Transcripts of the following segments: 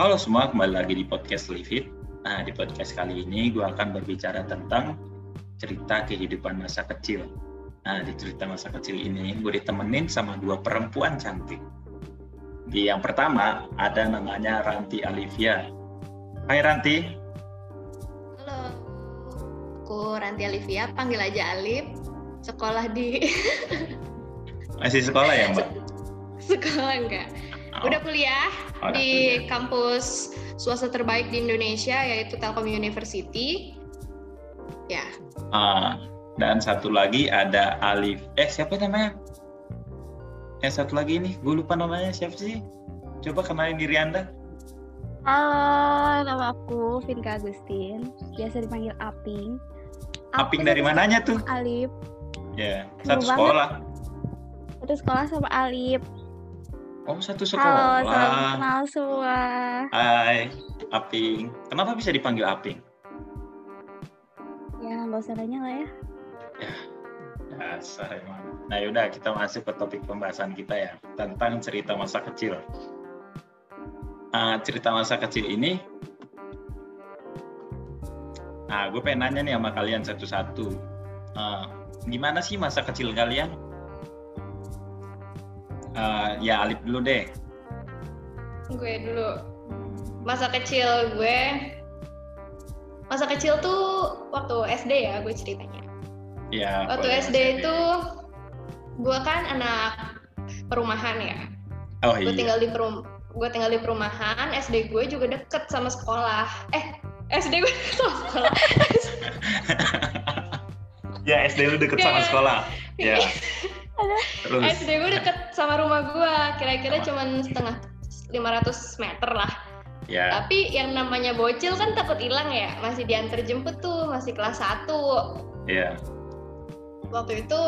Halo semua, kembali lagi di podcast Live It. Nah, di podcast kali ini gue akan berbicara tentang cerita kehidupan masa kecil. Nah, di cerita masa kecil ini gue ditemenin sama dua perempuan cantik. Di yang pertama ada namanya Ranti Alivia. Hai Ranti. Halo, aku Ranti Alivia, panggil aja Alif. Sekolah di Masih sekolah ya Mbak? sekolah enggak? Oh, Udah kuliah udah di kuliah. kampus swasta terbaik di Indonesia yaitu Telkom University. Ya, Ah, dan satu lagi ada Alif. Eh siapa namanya? Eh satu lagi nih, gue lupa namanya siapa sih? Coba kenalin diri anda. Halo, nama aku Vinka Agustin. Biasa dipanggil Aping. Aping dari mananya tuh? Alif. Ya, Seru satu banget. sekolah. Satu sekolah sama Alif. Oh satu Halo, sekolah. salam kenal semua. Hai, Aping. Kenapa bisa dipanggil Aping? Ya, nggak usah nanya lah ya. Dasar emang. Nah yaudah kita masuk ke topik pembahasan kita ya tentang cerita masa kecil. Ah, cerita masa kecil ini, nah gue pengen nanya nih sama kalian satu-satu. Ah, gimana sih masa kecil kalian? Ah, ya Alif dulu deh. gue dulu. Masa kecil gue, masa kecil tuh waktu SD ya gue ceritanya. Ya. Waktu SD Mas itu gue kan anak perumahan ya. Oh gue iya. tinggal di perum gue tinggal di perumahan SD gue juga deket sama sekolah eh SD gue deket sama sekolah ya SD lu deket sama Ya. sekolah. Ya. Terus. SD gue deket sama rumah gue kira-kira cuman setengah 500 meter lah. Ya. tapi yang namanya bocil kan takut hilang ya. Masih diantar jemput tuh masih kelas 1 Ya. waktu itu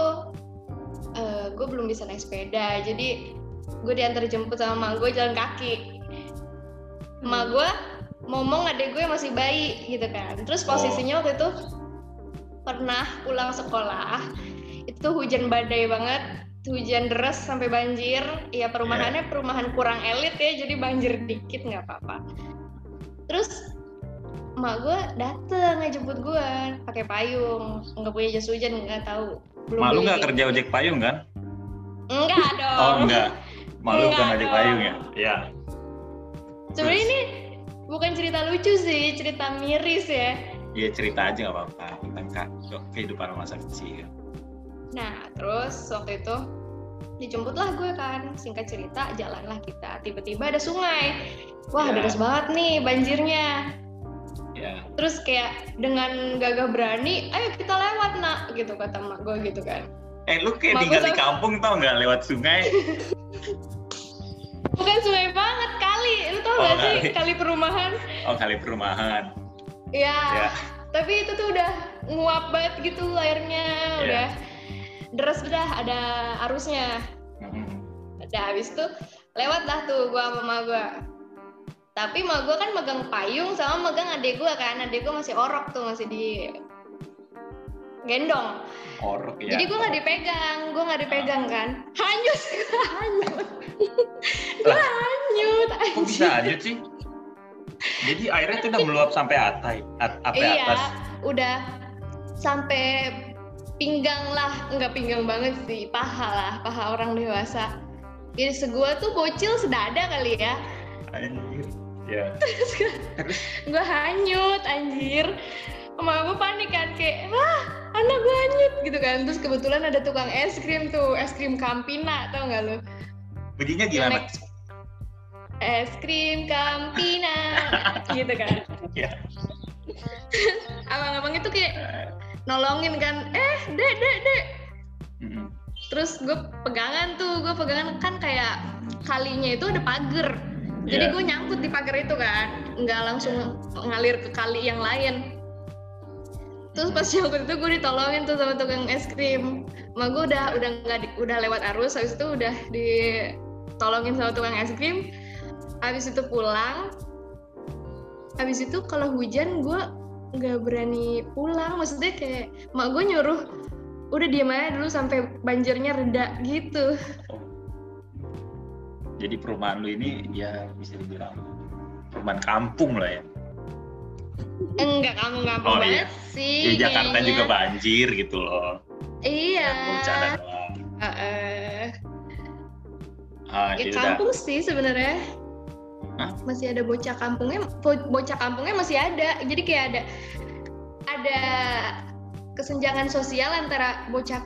eh, gue belum bisa naik sepeda. Jadi gue diantar jemput sama gue jalan kaki. Emak gue ngomong adek gue masih bayi gitu kan. Terus posisinya waktu itu pernah pulang sekolah itu hujan badai banget hujan deras sampai banjir. Ya perumahannya perumahan kurang elit ya jadi banjir dikit nggak apa-apa. Terus emak gue dateng ngejemput gue pakai payung. Nggak punya jas hujan nggak tahu. Belum Malu nggak kerja ojek payung kan? enggak dong. Oh enggak. Malu Enggak bukan ojek payung ya? Ya. sebenarnya ini bukan cerita lucu sih cerita miris ya. Ya cerita aja nggak apa-apa. Tentang kehidupan masa kecil. Nah, terus waktu itu dijemputlah gue kan, singkat cerita jalanlah kita. Tiba-tiba ada sungai. Wah, Ya. deras banget nih banjirnya. Ya. Terus kayak dengan gagah berani, ayo kita lewat nak, gitu kata emak gue gitu kan. Eh lu kayak Mak tinggal di kampung tau nggak lewat sungai? Bukan sungai banget, kali. Lu tau Oh, gak sih kali. perumahan? Oh kali perumahan. Ya, Ya. tapi itu tuh udah nguap banget gitu airnya, Ya. udah deras udah ada arusnya. Udah habis itu lewat dah tuh gua sama gua. Tapi emak gua kan megang payung sama megang adek gua kan. Adek gua masih orok tuh, masih di gendong. Orok ya. Jadi gua nggak dipegang, gua nggak dipegang kan. Hanyut, hanyut. Lah. gua hanyut. Kok bisa aja sih? Jadi airnya tuh udah meluap sampai atas, at, apa Iya, atas. udah sampai pinggang lah, nggak pinggang banget sih, paha lah, paha orang dewasa. Jadi segua tuh bocil sedada kali ya. Anjir. Ya. gue hanyut anjir sama gue panik kan kayak wah anak gue hanyut gitu kan terus kebetulan ada tukang es krim tuh es krim Campina tau gak lo Bunyinya gimana? es krim Campina gitu kan Ya. abang-abang itu kayak Eh, nolongin kan eh dek dek dek. Terus gue pegangan tuh gue pegangan kan kayak kalinya itu ada pagar. Jadi Iya. gue nyangkut di pagar itu kan nggak langsung ngalir ke kali yang lain. Terus pas nyangkut itu gue ditolongin tuh sama tukang es krim. Ma gue udah udah nggak udah lewat arus habis itu udah ditolongin sama tukang es krim. Habis itu pulang habis itu kalau hujan gue nggak berani pulang maksudnya kayak mak gue nyuruh udah diam aja dulu sampai banjirnya reda gitu oh. Jadi perumahan lu ini ya bisa dibilang perumahan kampung lah ya. Enggak kampung-kampung Oh, iya. banget sih. Di Jakarta kayaknya. juga banjir gitu loh. Iya. Ya, doang. Heeh. Ah, Ya ya udah. kampung sih sebenarnya. Masih ada bocah kampungnya, bo- bocah kampungnya masih ada. Jadi kayak ada ada kesenjangan sosial antara bocah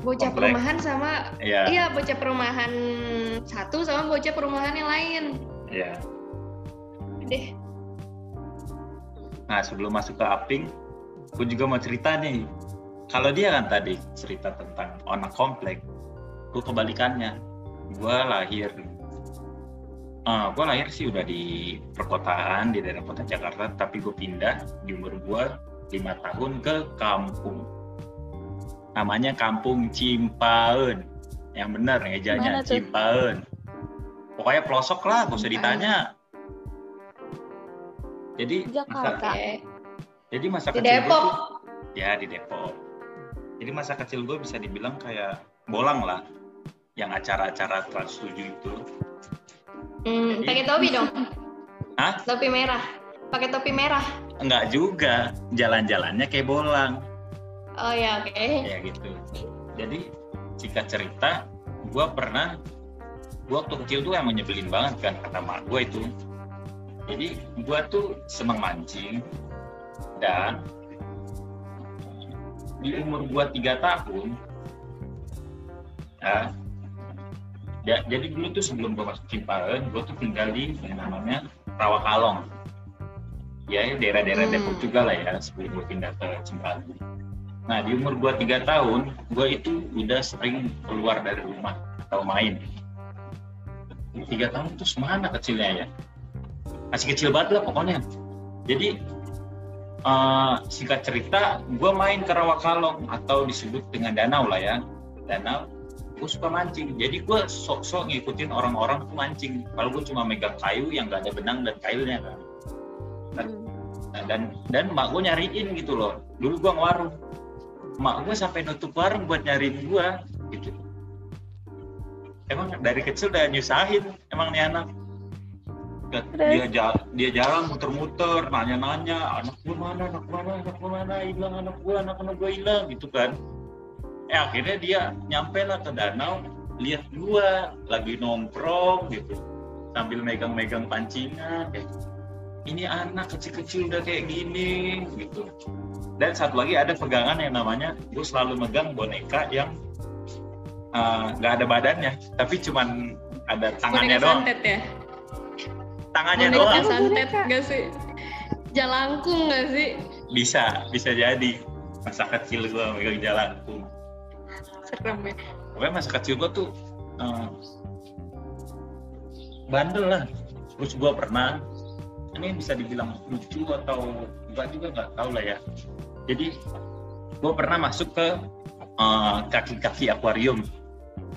bocah Komplek. perumahan sama Iya, iya bocah perumahan satu sama bocah perumahan yang lain. iya. Deh. Nah, sebelum masuk ke Aping, gue juga mau cerita nih. Kalau dia kan tadi cerita tentang anak komplek, gue kebalikannya. Gue lahir, Ah, gue lahir sih udah di perkotaan di daerah kota Jakarta, tapi gue pindah di umur gue lima tahun ke kampung. Namanya Kampung Cimpaen. Yang benar ngejanya? Cimpaen. Pokoknya pelosok lah, gak usah ditanya. Jadi Jakarta. masa- jadi masa Di kecil gue Depok. tuh ya di Depok. Jadi masa kecil gue bisa dibilang kayak bolang lah, yang acara-acara Trans 7 itu. Hmm, pakai topi dong. Hah? Topi merah. Pakai topi merah. Enggak juga, jalan-jalannya kayak bolang, Oh ya, oke. ya gitu. Jadi jika cerita, gue pernah, gue waktu kecil tuh emang nyebelin banget kan kata mak gue itu. Jadi gue tuh seneng mancing dan di umur gue tiga tahun, ya, ya, jadi dulu tuh sebelum gue masuk Cipaen, gue tuh tinggal di yang namanya Rawakalong. Ya, daerah-daerah Hmm. Depok juga lah ya sebelum gue pindah ke Cipaen. Nah di umur gue tiga tahun, gue itu udah sering keluar dari rumah atau main. Tiga tahun tuh semana kecilnya ya? Masih kecil banget lah pokoknya. Jadi eh, singkat cerita, gue main ke Rawakalong atau disebut dengan danau lah ya. Danau, gue suka mancing. Jadi gue sok-sok ngikutin orang-orang tuh mancing. Kalau gue cuma megang kayu yang gak ada benang dan kailnya kan. Hmm. Nah, dan dan mak gue nyariin gitu loh. Dulu gue ngewarung. Mak gue sampai nutup warung buat nyariin gue gitu. Emang dari kecil udah nyusahin emang nih anak. Dia- jalan, dia jalan muter-muter, nanya-nanya, anak gue mana, anak gue mana, anak gue mana, hilang anak gue, anak-anak gue hilang gitu kan. Eh akhirnya dia nyampe lah ke danau, lihat gue lagi nongkrong gitu, sambil megang-megang pancingan, eh ini anak kecil-kecil udah kayak gini gitu dan satu lagi ada pegangan yang namanya gue selalu megang boneka yang uh, nggak ada badannya tapi cuman ada tangannya Boneka doang santet ya? tangannya Boneka doang santet gak sih? Jalangkung gak sih? bisa bisa jadi masa kecil gue megang jalanku Serem ya. pokoknya masa kecil gue tuh uh, bandel lah. Terus gue pernah ini bisa dibilang lucu atau enggak juga nggak tahu lah ya. Jadi gue pernah masuk ke uh, kaki-kaki akuarium.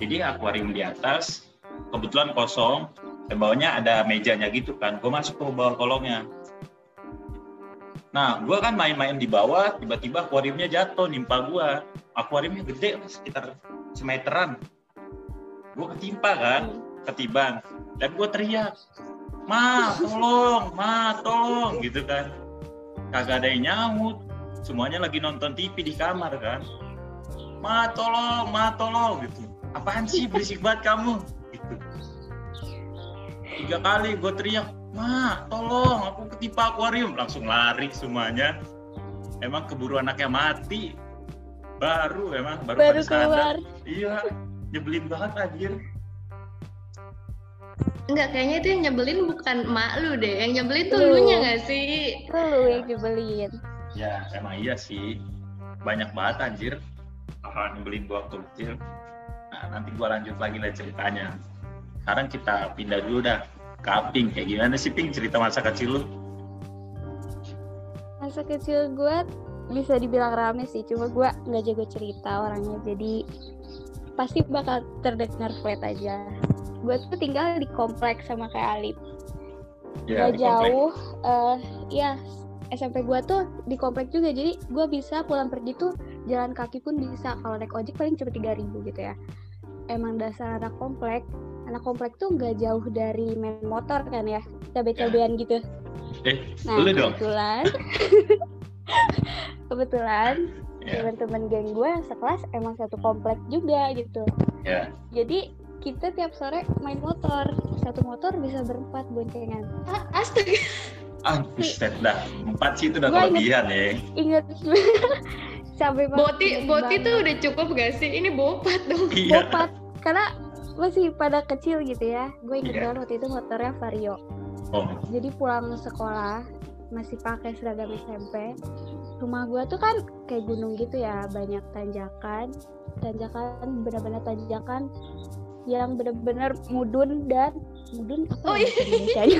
Jadi akuarium di atas kebetulan kosong. Dan bawahnya ada mejanya gitu kan. Gue masuk ke bawah kolongnya nah gue kan main-main di bawah tiba-tiba akuariumnya jatuh nimpa gue akuariumnya gede sekitar semeteran. Gue ketimpa kan ketiban. Dan gue teriak ma tolong ma tolong gitu kan. Kagak ada yang nyaut semuanya lagi nonton TV di kamar kan. Ma tolong ma tolong gitu. Apaan sih berisik banget kamu? Gitu tiga kali gue teriak ma tolong aku ketimpa akuarium langsung lari semuanya emang keburu anaknya mati baru emang baru, Baru sadar. keluar. iya nyebelin banget anjir Enggak, kayaknya itu yang nyebelin bukan emak lu deh. Yang nyebelin tuh Lu. nya gak sih? Itu lu yang dibeliin. Ya emang iya sih banyak banget anjir hal nyebelin gua waktu kecil. Nah nanti gua lanjut lagi lah ceritanya. Sekarang kita pindah dulu dah ke Aping. Kayak gimana sih Ping cerita masa kecil lu? Masa kecil gue bisa dibilang rame sih, cuma gue nggak jago cerita orangnya, jadi pasti bakal terdengar flat aja. Gue tuh tinggal di kompleks sama kayak Alip. Ya, Gak komplek. jauh, eh ya SMP gue tuh di komplek juga, jadi gue bisa pulang pergi tuh jalan kaki pun bisa. Kalau naik ojek paling cuma 3000 gitu ya. Emang dasar anak komplek, anak komplek tuh nggak jauh dari main motor kan ya cabe-cabean gitu Eh, nah dong. kebetulan kebetulan Ya, teman-teman geng gue sekelas emang satu komplek juga gitu ya. jadi kita tiap sore main motor satu motor bisa berempat boncengan Ah, astaga. Ah, buset dah. Empat sih itu udah kelebihan ya. inget cabe banget Boti boti banget. tuh udah cukup gak sih? Ini bopat dong. Iya. bopat karena masih pada kecil gitu ya gue inget Iya. banget waktu itu motornya vario Oh, jadi pulang sekolah masih pakai seragam SMP rumah gue tuh kan kayak gunung gitu ya banyak tanjakan tanjakan benar-benar tanjakan yang benar-benar mudun dan mudun apa Oh, ya bahasa Indonesianya?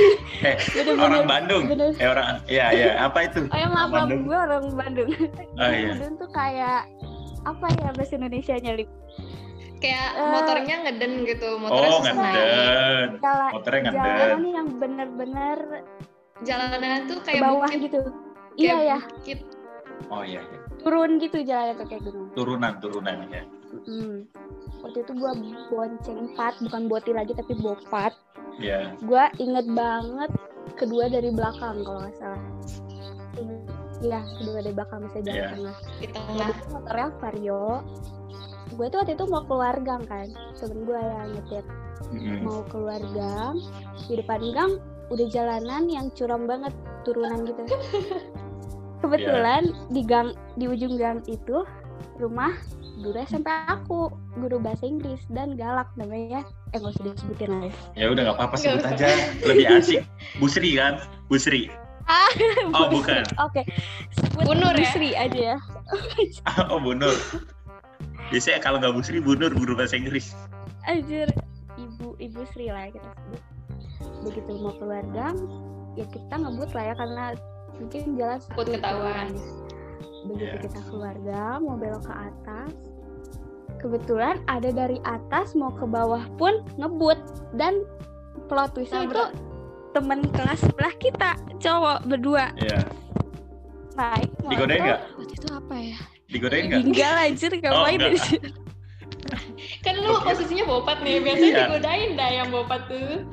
eh, orang Bandung. bener- Eh, orang, iya, iya. Apa itu? oh ya maaf Bandung. gue orang Bandung Oh, iya. mudun tuh kayak apa ya bahasa Indonesianya lip Kayak Eh. motornya ngeden gitu, motornya Oh, ngeden. jalan Motornya ngeden. jalanan yang bener-bener Jalanan tuh kayak bawah bukit, gitu kayak iya ya bukit. Oh iya, iya. turun gitu jalannya tuh kayak gunung Turunan, turunan ya. Hmm. Waktu itu gua bonceng empat, bukan boti lagi tapi bopat. Iya. Gua inget banget kedua dari belakang kalau nggak salah. Iya, kedua dari belakang bisa jalan Iya. tengah. di tengah. motornya Vario. Gue tuh waktu itu mau keluar gang kan, temen gue yang nyetir Mm-mm. mau keluar gang. Di depan gang udah jalanan yang curam banget, turunan gitu. Kebetulan di gang di ujung gang itu rumah guru SMP aku, guru bahasa Inggris dan galak namanya. Eh nggak usah disebutin lah ya. Ya udah nggak apa-apa sebut aja. Lebih asik. Busri kan? Busri. Ah, Oh, bukan. Oke, sebut Bunur ya? Busri aja ya. oh, Bunur. Biasanya kalau nggak Busri, Bunur guru bahasa Inggris. Anjir, ibu ibu Sri lah kita sebut. Begitu mau keluar gang, ya kita ngebut lah ya karena mungkin jalan Takut ketahuan. Begitu Iya. kita keluar gang, mau belok ke atas. Kebetulan ada dari atas mau ke bawah pun ngebut dan plot twistnya itu Nabrak. temen kelas sebelah kita cowok berdua Iya. naik motor. Digodain nggak? Waktu itu apa ya? Digodain nggak? Tinggal anjir ngapain enggak. di situ. Kan lu Oke. posisinya bopat nih, biasanya Iya. digodain dah yang bopat tuh.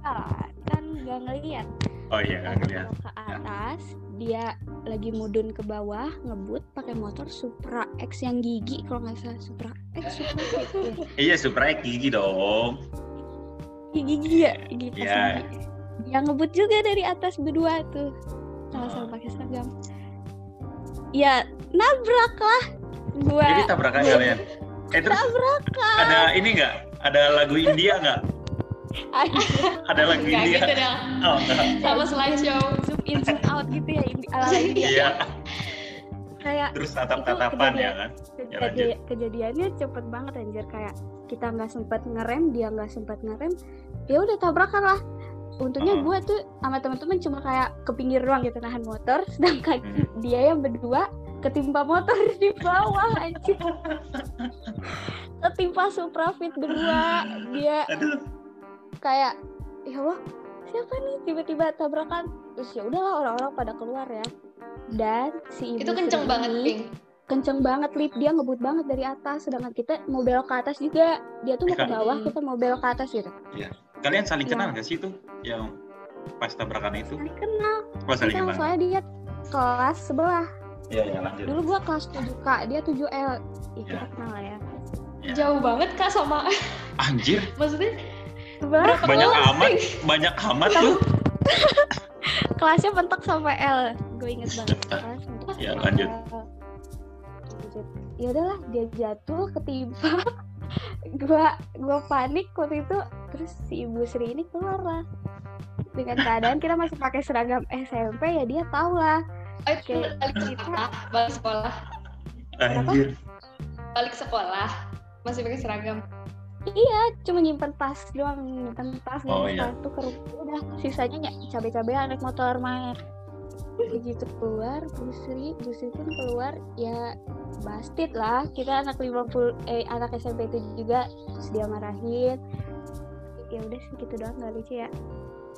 Ah, kan nggak ngeliat Oh iya, nggak ngeliat. ke atas dia lagi mudun ke bawah ngebut pakai motor Supra X yang gigi kalau nggak salah Supra X Supra X ya. Iya, Supra gigi dong. gigi gigi ya gigi Iya. gigi. yang ngebut juga dari atas berdua tuh sama-sama Oh. pakai seragam ya nabrak lah gua Jadi tabrakan kalian. Eh terus ada ini nggak? Ada lagu India nggak? Ada lagu India? gitu dah. Oh enggak. Sama slideshow. zoom in zoom out gitu ya ini ala India Iya. kayak Terus tatap-tatapan ya kan? Ya. Kejadi- kejadiannya cepet banget anjir kayak kita nggak sempat ngerem dia nggak sempat ngerem ya udah tabrakan lah untungnya gua tuh sama teman-teman cuma kayak ke pinggir doang gitu nahan motor sedangkan Hmm. dia yang berdua ketimpa motor di bawah anjir ketimpa Suprafit berdua. Dia Aduh. kayak ya Allah siapa nih? Tiba-tiba tabrakan. Terus ya udahlah orang-orang pada keluar ya. Dan si ibu Itu kenceng banget, ini- Pink. kenceng banget lip dia ngebut banget dari atas sedangkan kita mau belok ke atas juga. Dia tuh mau ke bawah kita mau belok ke atas gitu Kalian saling Iya. kenal nggak sih itu? Yang pas tabrakan itu? saling kenal Oh saling kenal. soalnya dia kelas sebelah Iya, iya lanjut. dulu gua kelas 7 k dia 7 l Ih, kita Iya. kenal lah ya Ya. Jauh banget Kak sama Anjir, maksudnya sebelah berapa banyak kelas, amat, banyak amat tuh. kelasnya mentok sampai L gue inget banget kelas Ya, sampai lanjut. L. Lanjut. ya udahlah dia jatuh ketimpa gua gua panik waktu itu terus si ibu Sri ini keluar lah dengan keadaan kita masih pakai seragam SMP ya dia tahu lah Oh, Kayak balik sekolah, balik sekolah, Anjir. balik sekolah. Masih pakai seragam. iya cuma nyimpen tas doang nyimpen tas Oh, dan iya. sepatu ke rumah udah sisanya ny- cabe-cabean naik motor main begitu keluar Bu Sri Bu Sri pun keluar ya bastid lah kita anak 50 eh anak SMP itu juga terus dia marahin ya udah sih gitu doang gak lucu ya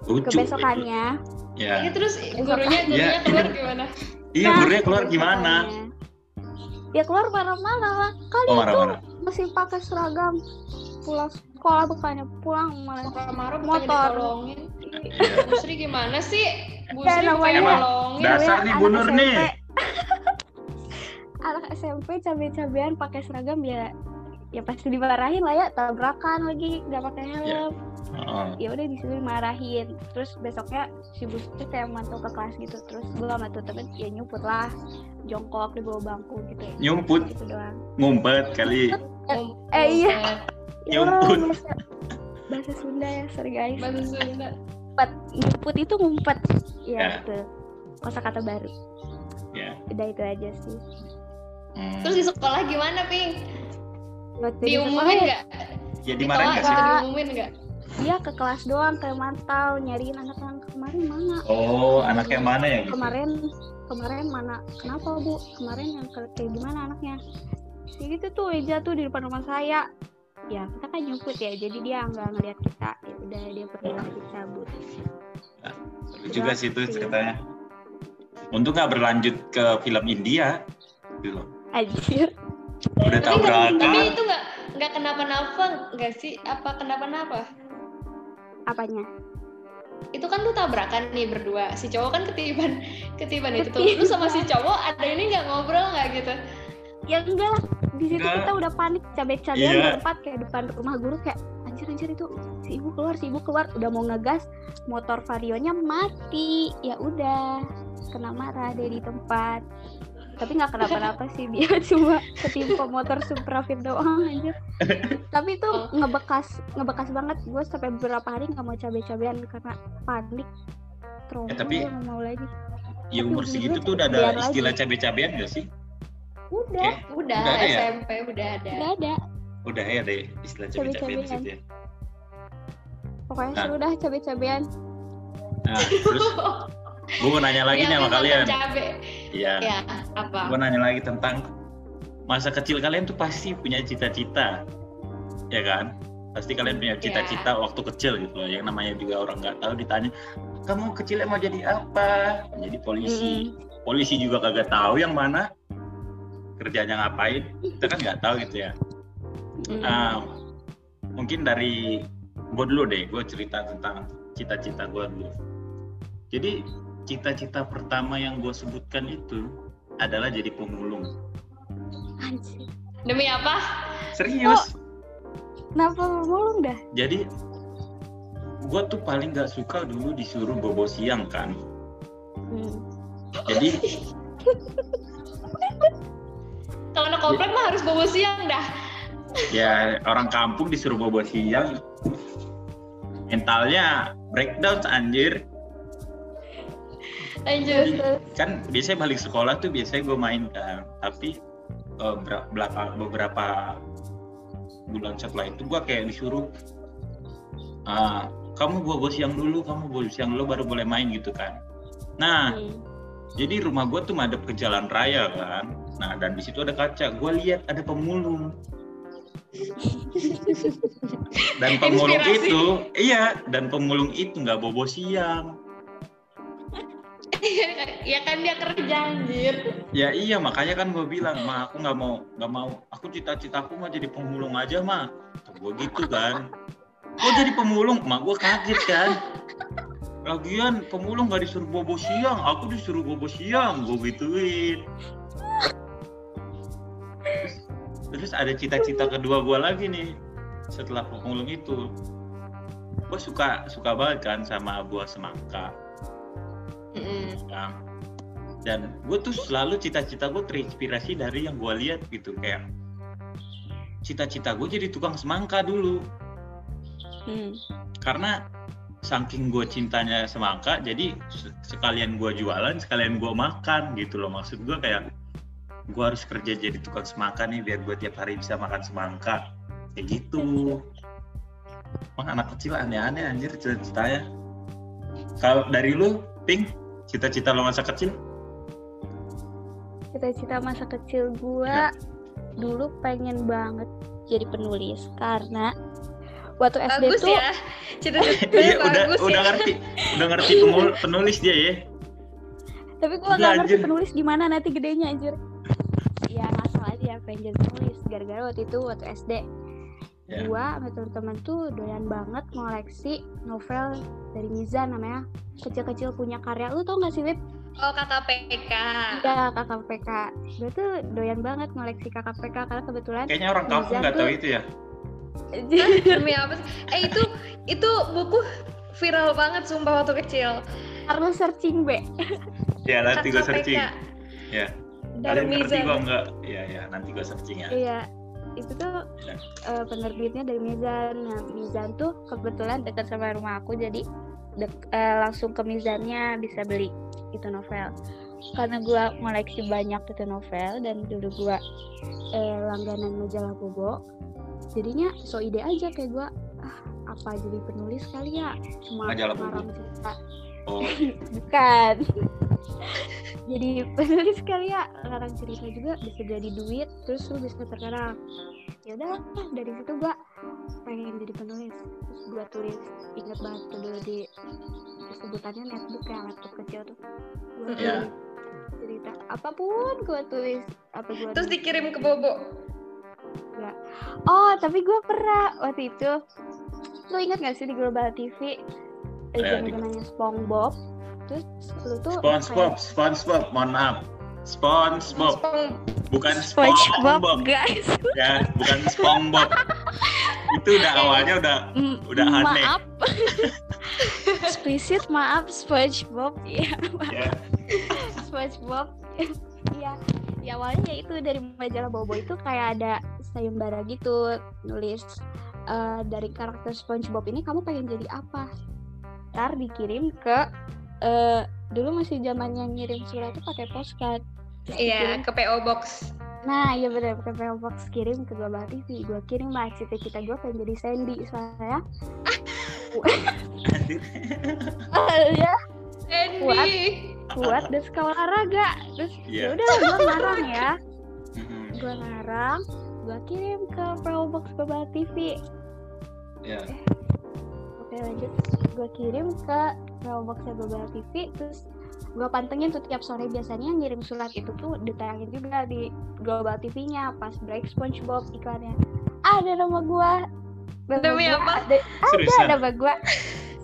Lucu. kebesokannya Ya. Ini terus gurunya gurunya Iya. keluar gimana? Iya, Nah, gurunya keluar gimana? kebesokannya, dia keluar marah-marah lah kalian Oh marah-marah. masih pakai seragam pulang sekolah bukannya pulang malah Kalau marah bukannya Motor. ditolongin. Iya. Bu Sri gimana sih? Bu Ya, Sri namanya- Emang nolongin. dasar nih anak Bu Nur SMP. nih. anak SMP cabe-cabean pakai seragam ya ya pasti dimarahin lah ya tabrakan lagi nggak pakai helm Oh, ya udah disuruh marahin terus besoknya si bus tuh kayak mantul ke kelas gitu terus gue sama tuh temen ya nyumput lah jongkok di bawah bangku gitu nyumput, gitu doang ngumpet kali. Ngum- Eh, iya. Nyumput. Bahasa Sunda ya sorry guys Bahasa Sunda. Ngumpet nyumput itu ngumpet ya Ya. betul kosa kata baru Ya. udah itu aja sih Hmm. Terus di sekolah gimana, Ping? Diumumin ya, nggak? Ya dimarahin Ditolak nggak sih? Nggak. diumumin nggak? dia ke kelas doang kayak mantau nyariin anak yang kemarin mana Oh, anaknya mana ya gitu? kemarin kemarin mana kenapa bu kemarin yang ke- kayak gimana anaknya ya gitu tuh Eja tuh di depan rumah saya ya kita kan nyumput ya jadi dia nggak ngeliat kita ya udah dia pergi lagi cabut Seru juga sih itu ceritanya. Untuk nggak berlanjut ke film India, gitu loh. anjir Udah Tapi, nggak- tapi tabrakan. itu nggak nggak kenapa-napa nggak sih? Apa kenapa-napa? apanya Itu kan lu tabrakan nih berdua. Si cowok kan ketiban ketiban itu tuh. Lu sama si cowok ada ini nggak ngobrol nggak gitu? Ya enggak lah. Di situ Enggak. kita udah panik cabai-cabean Iya. berempat kayak depan rumah guru kayak anjir anjir itu si ibu keluar si ibu keluar. Udah mau ngegas motor varionya mati. Ya udah kena marah dia di tempat. Tapi nggak kenapa-napa sih dia cuma ketimpa motor Supra Fit doang anjir. Tapi itu Oh. ngebekas ngebekas banget. Gue sampai beberapa hari nggak mau cabai-cabean karena panik. Trauma Ya, tapi- mau lagi. Ya umur segitu tuh udah ada istilah cabe-cabean nggak sih? Udah Oke. Udah, Udah ada ya? SMP udah ada. udah ada Udah ya deh istilah cabe-cabean di Cabe-cabean. situ ya. pokoknya Nah. seru dah cabai-cabean Nah, terus gue mau nanya lagi Iya, nih sama kalian. Iya. Ya, apa? Gue nanya lagi tentang masa kecil kalian tuh pasti punya cita-cita, ya kan? Pasti kalian punya cita-cita waktu kecil gitu loh. Yang namanya juga orang nggak tahu ditanya, kamu kecilnya mau jadi apa? Jadi polisi. Polisi juga kagak tahu yang mana kerjanya ngapain. Kita kan nggak tahu gitu ya. Nah, mungkin dari gue dulu deh, gue cerita tentang cita-cita gue dulu. Jadi cita-cita pertama yang gue sebutkan itu adalah jadi pemulung. Anjir. Demi apa? Serius. Kenapa mulung dah? Jadi gue tuh paling gak suka dulu disuruh bobo siang kan. Hmm. Jadi Kalau anak komplek mah harus bobo siang dah. ya orang kampung disuruh bobo siang mentalnya breakdown anjir Lanjut. kan biasanya balik sekolah tuh biasanya gue main kan tapi eh, ber- belaka- beberapa bulan setelah itu gue kayak disuruh "Ah, kamu bobo siang dulu kamu bobo siang dulu baru boleh main gitu kan nah Hmm. Jadi rumah gue tuh madep ke jalan raya kan nah dan di situ ada kaca gue lihat ada pemulung dan pemulung Inspirasi. itu iya dan pemulung itu nggak bobo siang ya kan dia kerja anjir. Ya iya makanya kan gue bilang, ma aku nggak mau nggak mau, aku cita-citaku mah jadi pemulung aja mah. Gue gitu kan. Kok jadi pemulung? Mak gue kaget kan. Lagian pemulung gak disuruh bobo siang, aku disuruh bobo siang, gue gituin. Terus, terus ada cita-cita kedua gue lagi nih setelah pemulung itu. Gue suka suka banget kan sama buah semangka. Bang. dan gue tuh selalu cita-cita gue terinspirasi dari yang gue lihat gitu kayak cita-cita gue jadi tukang semangka dulu Hmm. karena saking gue cintanya semangka jadi se- sekalian gue jualan sekalian gue makan gitu loh. Maksud gue kayak gue harus kerja jadi tukang semangka nih biar gue tiap hari bisa makan semangka. Kayak gitu. Emang anak kecil aneh-aneh anjir cita-citanya kalau dari lu Pink cita-cita lo masa kecil? Cita-cita masa kecil gua dulu pengen banget jadi penulis karena waktu SD Bagus tuh ya. Cita-cita iya udah bagus udah ya. ngerti udah ngerti pemul- penulis dia ya tapi gua Iya, nggak ngerti penulis gimana nanti gedenya anjir ya ngasal aja pengen jadi penulis gara-gara waktu itu waktu SD Ya. gua sama teman-teman tuh doyan banget ngoleksi novel dari Mizan namanya kecil-kecil punya karya lu tau gak sih Lip? Oh KKPK. Iya KKPK gue tuh doyan banget ngoleksi KKPK karena kebetulan Kayaknya orang kampung nggak tahu itu ya. Demi apa sih? Eh itu itu buku viral banget sumpah waktu kecil. harus searching be Ya nanti gue searching. Ya. Dari Kalian ngerti gua enggak? Iya ya, nanti gue searching ya. iya itu tuh Iya. eh, penerbitnya dari Mizan nah Mizan tuh kebetulan dekat sama rumah aku jadi dek- eh, langsung ke Mizannya bisa beli itu novel karena gua ngoleksi banyak itu novel dan dulu gua eh, langganan majalah Bobo jadinya so ide aja kayak gua ah apa jadi penulis kali ya? Cuma Majalah Bobo. Oh, bukan. Jadi penulis kali ya ngarang cerita juga bisa jadi duit terus lu bisa terkenal ya udah dari situ gua pengen jadi penulis. Terus gua tulis inget banget tuh dulu di sebutannya netbook ya laptop kecil tuh. Gua tulis cerita apa pun gua tulis apa gua Terus tulis. dikirim ke Bobo. oh tapi gua pernah waktu itu lu ingat gak sih di Global TV eh, Iya, di- zaman-zamannya SpongeBob terus lu tuh SpongeBob, SpongeBob, mohon maaf. SpongeBob, Spong- bukan SpongeBob SpongeBob. guys Ya, bukan SpongeBob. Itu udah awalnya udah Mm, Udah aneh. maaf eksplisit maaf SpongeBob ya ya. SpongeBob iya di awalnya ya itu dari majalah Bobo itu kayak ada sayembara gitu nulis eh, dari karakter SpongeBob ini kamu pengen jadi apa ntar dikirim ke eh, dulu masih zamannya ngirim surat tuh pakai postcard Iya, dikirim ke PO Box. Nah, iya bener, ke PO Box kirim ke Global TV. Gue kirim lah cita-cita gue pengen jadi Sandy soalnya. ya, Andy. kuat dan suka olahraga. Terus Iya. ya udah gue ngarang ya. Gue ngarang, gue kirim ke PO Box Global TV. Ya. Oke lanjut, gue kirim ke PO Box Global TV. Terus gue pantengin tuh tiap sore biasanya ngirim surat itu tuh ditayangin juga di Global TV-nya pas break SpongeBob iklannya. Ada nama gue. Demi apa? Ada, nama gue.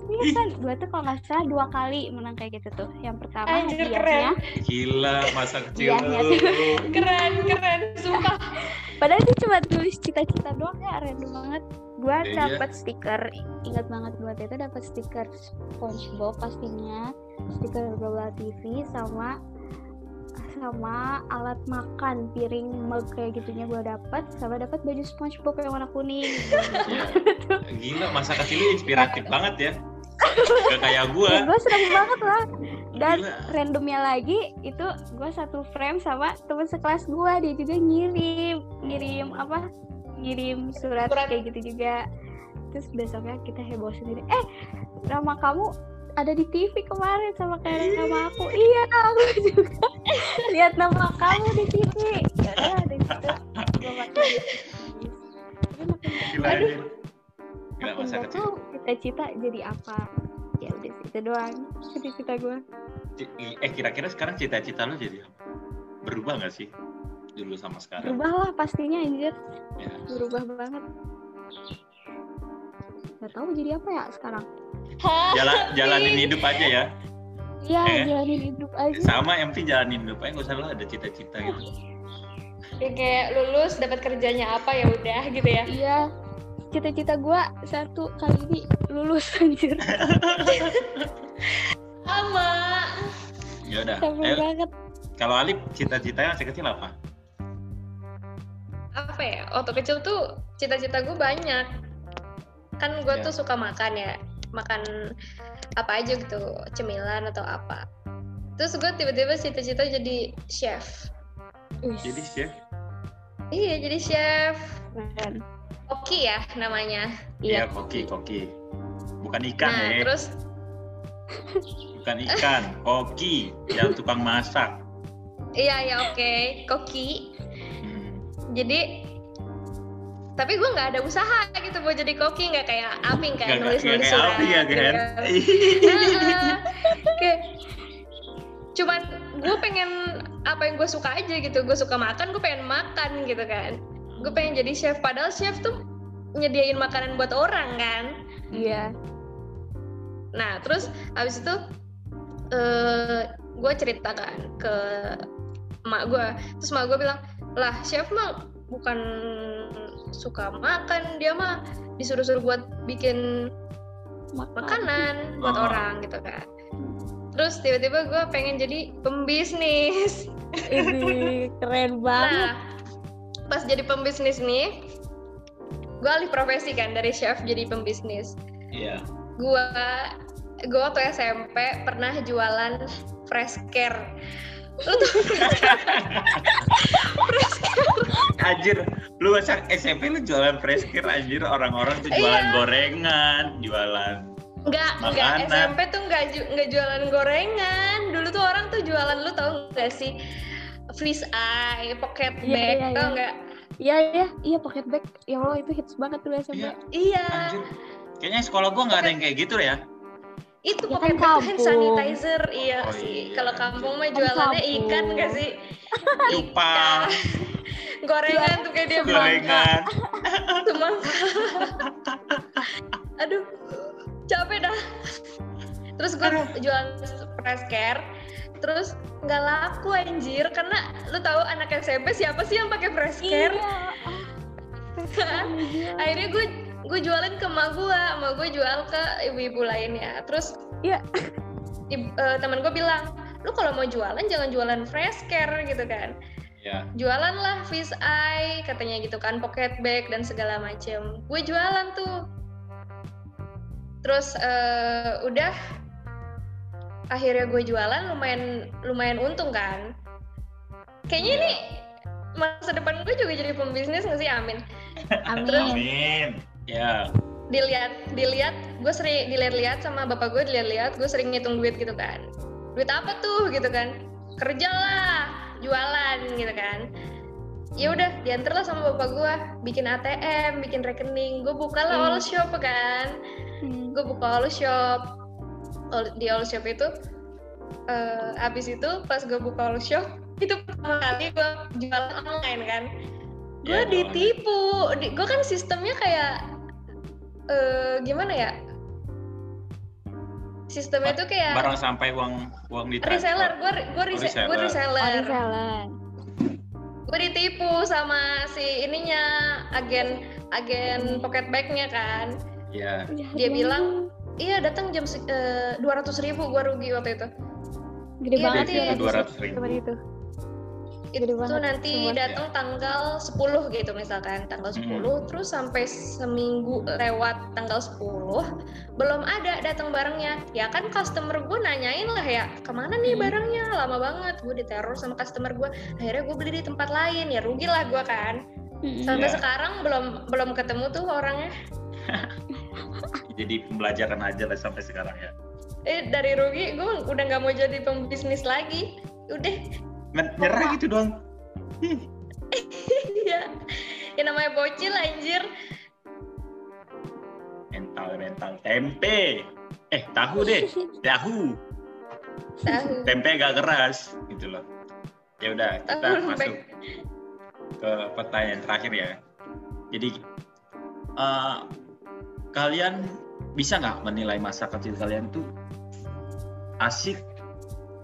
Seriusan, gue tuh kalau nggak salah dua kali menang kayak gitu tuh. Yang pertama Anjir, hadiahnya, Gila masa kecil Iya. Keren, keren. Sumpah. padahal itu cuma tulis cita-cita doang ya, random banget. Gue Iya. dapet stiker, ingat banget gue itu dapet stiker SpongeBob pastinya, stiker Global TV sama sama alat makan piring mug kayak gitunya gue dapet sama dapat baju SpongeBob yang warna kuning. Gila masa kecil inspiratif banget ya. Gak kayak gua. gue seneng banget lah. Dan Gila. randomnya lagi itu gue satu frame sama teman sekelas gue dia juga ngirim ngirim apa? Ngirim surat, Surat. kayak gitu juga. Terus besoknya kita heboh sendiri. Eh nama kamu ada di TV kemarin sama kayak nama aku. Iya aku juga. Lihat nama kamu di TV ya udah dari situ gue makin Gila Aduh. Makin masa gak kecil. tahu cita-cita jadi apa ya udah sih itu doang cita-cita gue Eh kira-kira sekarang cita-cita lu jadi apa? Berubah gak sih? Dulu sama sekarang. berubah lah pastinya anjir Ya. berubah banget Gak tahu jadi apa ya sekarang Hah? Jala, jalanin hidup aja ya. Iya Eh? jalanin hidup aja Sama yang penting jalanin hidup aja nggak usah lu ada cita-cita gitu. Ya, kayak lulus dapat kerjanya apa ya udah gitu ya. Iya cita-cita gue satu kali ini lulus anjir Sama. Ya udah. banget kalau Alif cita-citanya masih kecil apa? Apa ya? Waktu kecil tuh cita-cita gue banyak. Kan gue Ya. tuh suka makan ya. Makan apa aja gitu, cemilan atau apa. Terus gue tiba-tiba cita-cita jadi chef. Wis, Jadi chef. Iya, jadi chef. keren. Koki ya namanya. Iya, Iya koki, koki. Bukan ikan nah, ya. terus Bukan ikan, koki. Yang tukang masak. iya ya oke, koki. Hmm. Jadi tapi gue nggak ada usaha gitu buat jadi koki nggak kayak Aming Gak, kayak gak, nulis nulis kayak surat ya gitu kan? kan. Kayak cuman gue pengen apa yang gue suka aja gitu gue suka makan gue pengen makan gitu kan gue pengen jadi chef padahal chef tuh nyediain makanan buat orang kan Iya. Nah, terus abis itu eh gue cerita kan ke emak gue. Terus emak gue bilang, lah chef mah bukan suka makan, dia mah disuruh-suruh buat bikin makanan buat Oh. orang gitu kan. Terus tiba-tiba gue pengen jadi pembisnis. Ini keren banget. Nah, pas jadi pembisnis nih, gue alih profesi kan dari chef jadi pembisnis. Iya. gua gua waktu SMP pernah jualan fresh care lu tuh Anjir, lu masa SMP lu jualan fresh care anjir orang-orang tuh jualan Iya. gorengan, jualan nggak nggak Makanan. SMP tuh nggak ju- nggak jualan gorengan dulu tuh orang tuh jualan lu tau nggak sih fish eye pocket Iya, bag iya, tau iya. nggak Iya iya iya pocket bag. Ya Allah itu hits banget tuh SMP. Iya. iya Anjir. Kayaknya sekolah gua nggak ada yang kayak gitu ya. itu Ya pocket kan bag hand sanitizer iya Oh, sih iya, kalau kampung mah Kan jualannya kampung. ikan nggak sih Cupang, gorengan tuh kayak dia gorengan. semangka aduh capek dah terus gue jualan fresh care. Terus nggak laku anjir. Karena lu tahu anak SMP siapa sih yang pakai fresh Iya. care? Akhirnya gue gue jualin ke emak gue emak gue jual ke ibu-ibu lainnya. Terus Iya. ib- eh, teman gue bilang lu kalau mau jualan jangan jualan fresh care gitu kan. Ya. jualan lah fish eye katanya gitu kan pocket bag dan segala macem. Gue jualan tuh. Terus eh, udah akhirnya gue jualan lumayan lumayan untung kan kayaknya ini masa depan gue juga jadi pembisnis nggak sih amin Amin. Amin. Ya. dilihat dilihat gue sering dilihat-lihat sama bapak gue dilihat-lihat gue sering ngitung duit gitu kan duit apa tuh gitu kan kerja lah jualan gitu kan ya udah diantar lah sama bapak gue bikin ATM bikin rekening gue buka lah Hmm. all shop kan Hmm. gue buka all shop di all shop itu eh abis itu pas gue buka all shop itu pertama kali gue jualan online kan gue jualan. ditipu di, gue kan sistemnya kayak eh gimana ya sistemnya tuh kayak Barang sampai uang uang di reseller gue gue Oh, reseller. gue Oh, reseller reseller. gue ditipu sama si ininya agen agen pocket bagnya kan. Ya, Dia bilang, iya datang jam dua ratus ribu gue rugi waktu itu. Gede Iya, banget ya dua ratus ribu. itu. itu banget, nanti datang tanggal 10 gitu misalkan tanggal 10 terus sampai seminggu lewat tanggal 10 belum ada datang barangnya ya kan customer gue nanyain lah ya ke mana nih Hmm. barangnya lama banget gue diteror sama customer gue akhirnya gue beli di tempat lain ya rugi lah gue kan. Sampai Iya. sekarang belum belum ketemu tuh orangnya Jadi pembelajaran aja lah sampai sekarang ya. eh dari rugi gue udah nggak mau jadi pembisnis lagi udah Men- Nyerah gitu doang. Ih, ya ya namanya bocil anjir mental mental tempe. Eh tahu deh, tahu. tahu Tempe agak keras gitu loh. Ya udah kita Tahu, masuk baik. ke pertanyaan terakhir ya. Jadi eh, kalian bisa nggak menilai masa kecil kalian tuh asik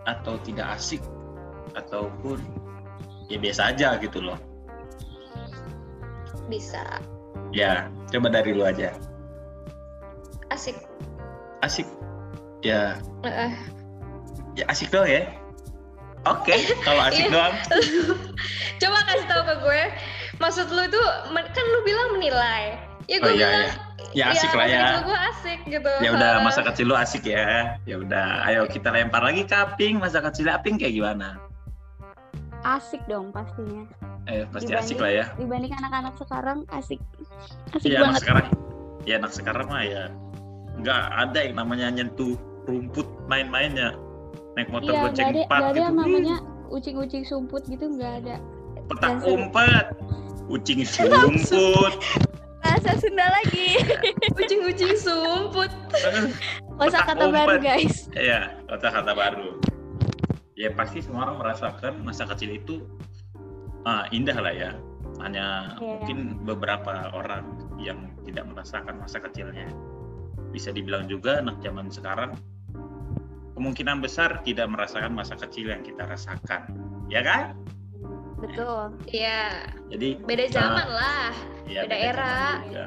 atau tidak asik ataupun ya biasa aja gitu loh. bisa Ya coba dari lu aja. asik Asik. Ya Eh, ya asik doang ya. Oke, kalau asik Iya. doang. coba kasih tahu ke gue maksud lu itu kan lu bilang menilai ya gue Oh iya bilang ya. Ya asik lah masa ya. kecil gue asik gitu Ya udah masa kecil lu asik ya. Ya udah, ayo kita lempar lagi ke Aping. Masa kecil Aping kayak gimana? Asik dong pastinya. Eh pasti Dibanding- asik lah ya. Dibanding anak-anak sekarang asik. Asik Iya anak banget. sekarang. Ya anak sekarang mah ya nggak ada yang namanya nyentuh rumput main-mainnya. Naik motor Iya, goceng ada, empat gak ada gitu. yang namanya ucing-ucing sumput gitu nggak ada. Petak umpet. Ucing sumput. Bahasa Sunda lagi. ucing-ucing sumput Kosa kata baru umpet. guys. Iya, kata-kata baru. Ya pasti semua orang merasakan masa kecil itu ah, indah lah ya. hanya Iya. mungkin beberapa orang yang tidak merasakan masa kecilnya bisa dibilang juga anak zaman sekarang kemungkinan besar tidak merasakan masa kecil yang kita rasakan ya kan Betul. Iya, jadi beda zaman lah. Ya, beda era. zaman juga.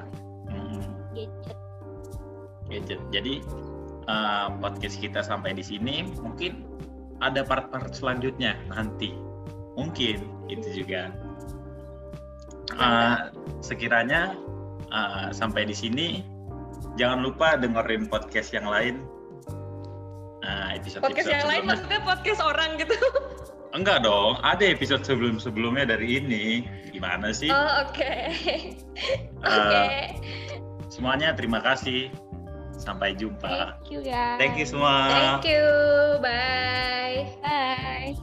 Mm, Gadget. gadget. jadi eh, podcast kita sampai di sini mungkin ada part-part selanjutnya nanti mungkin itu juga Eh, sekiranya eh, sampai di sini jangan lupa dengerin podcast yang lain Nah, episode Podcast yang lain maksudnya podcast orang gitu. Enggak dong, ada episode sebelum-sebelumnya dari ini. Gimana sih? Oh, oke. Okay. Eh, oke. okay. Semuanya terima kasih. Sampai jumpa. Thank you guys. Thank you semua. Thank you. Bye. Bye.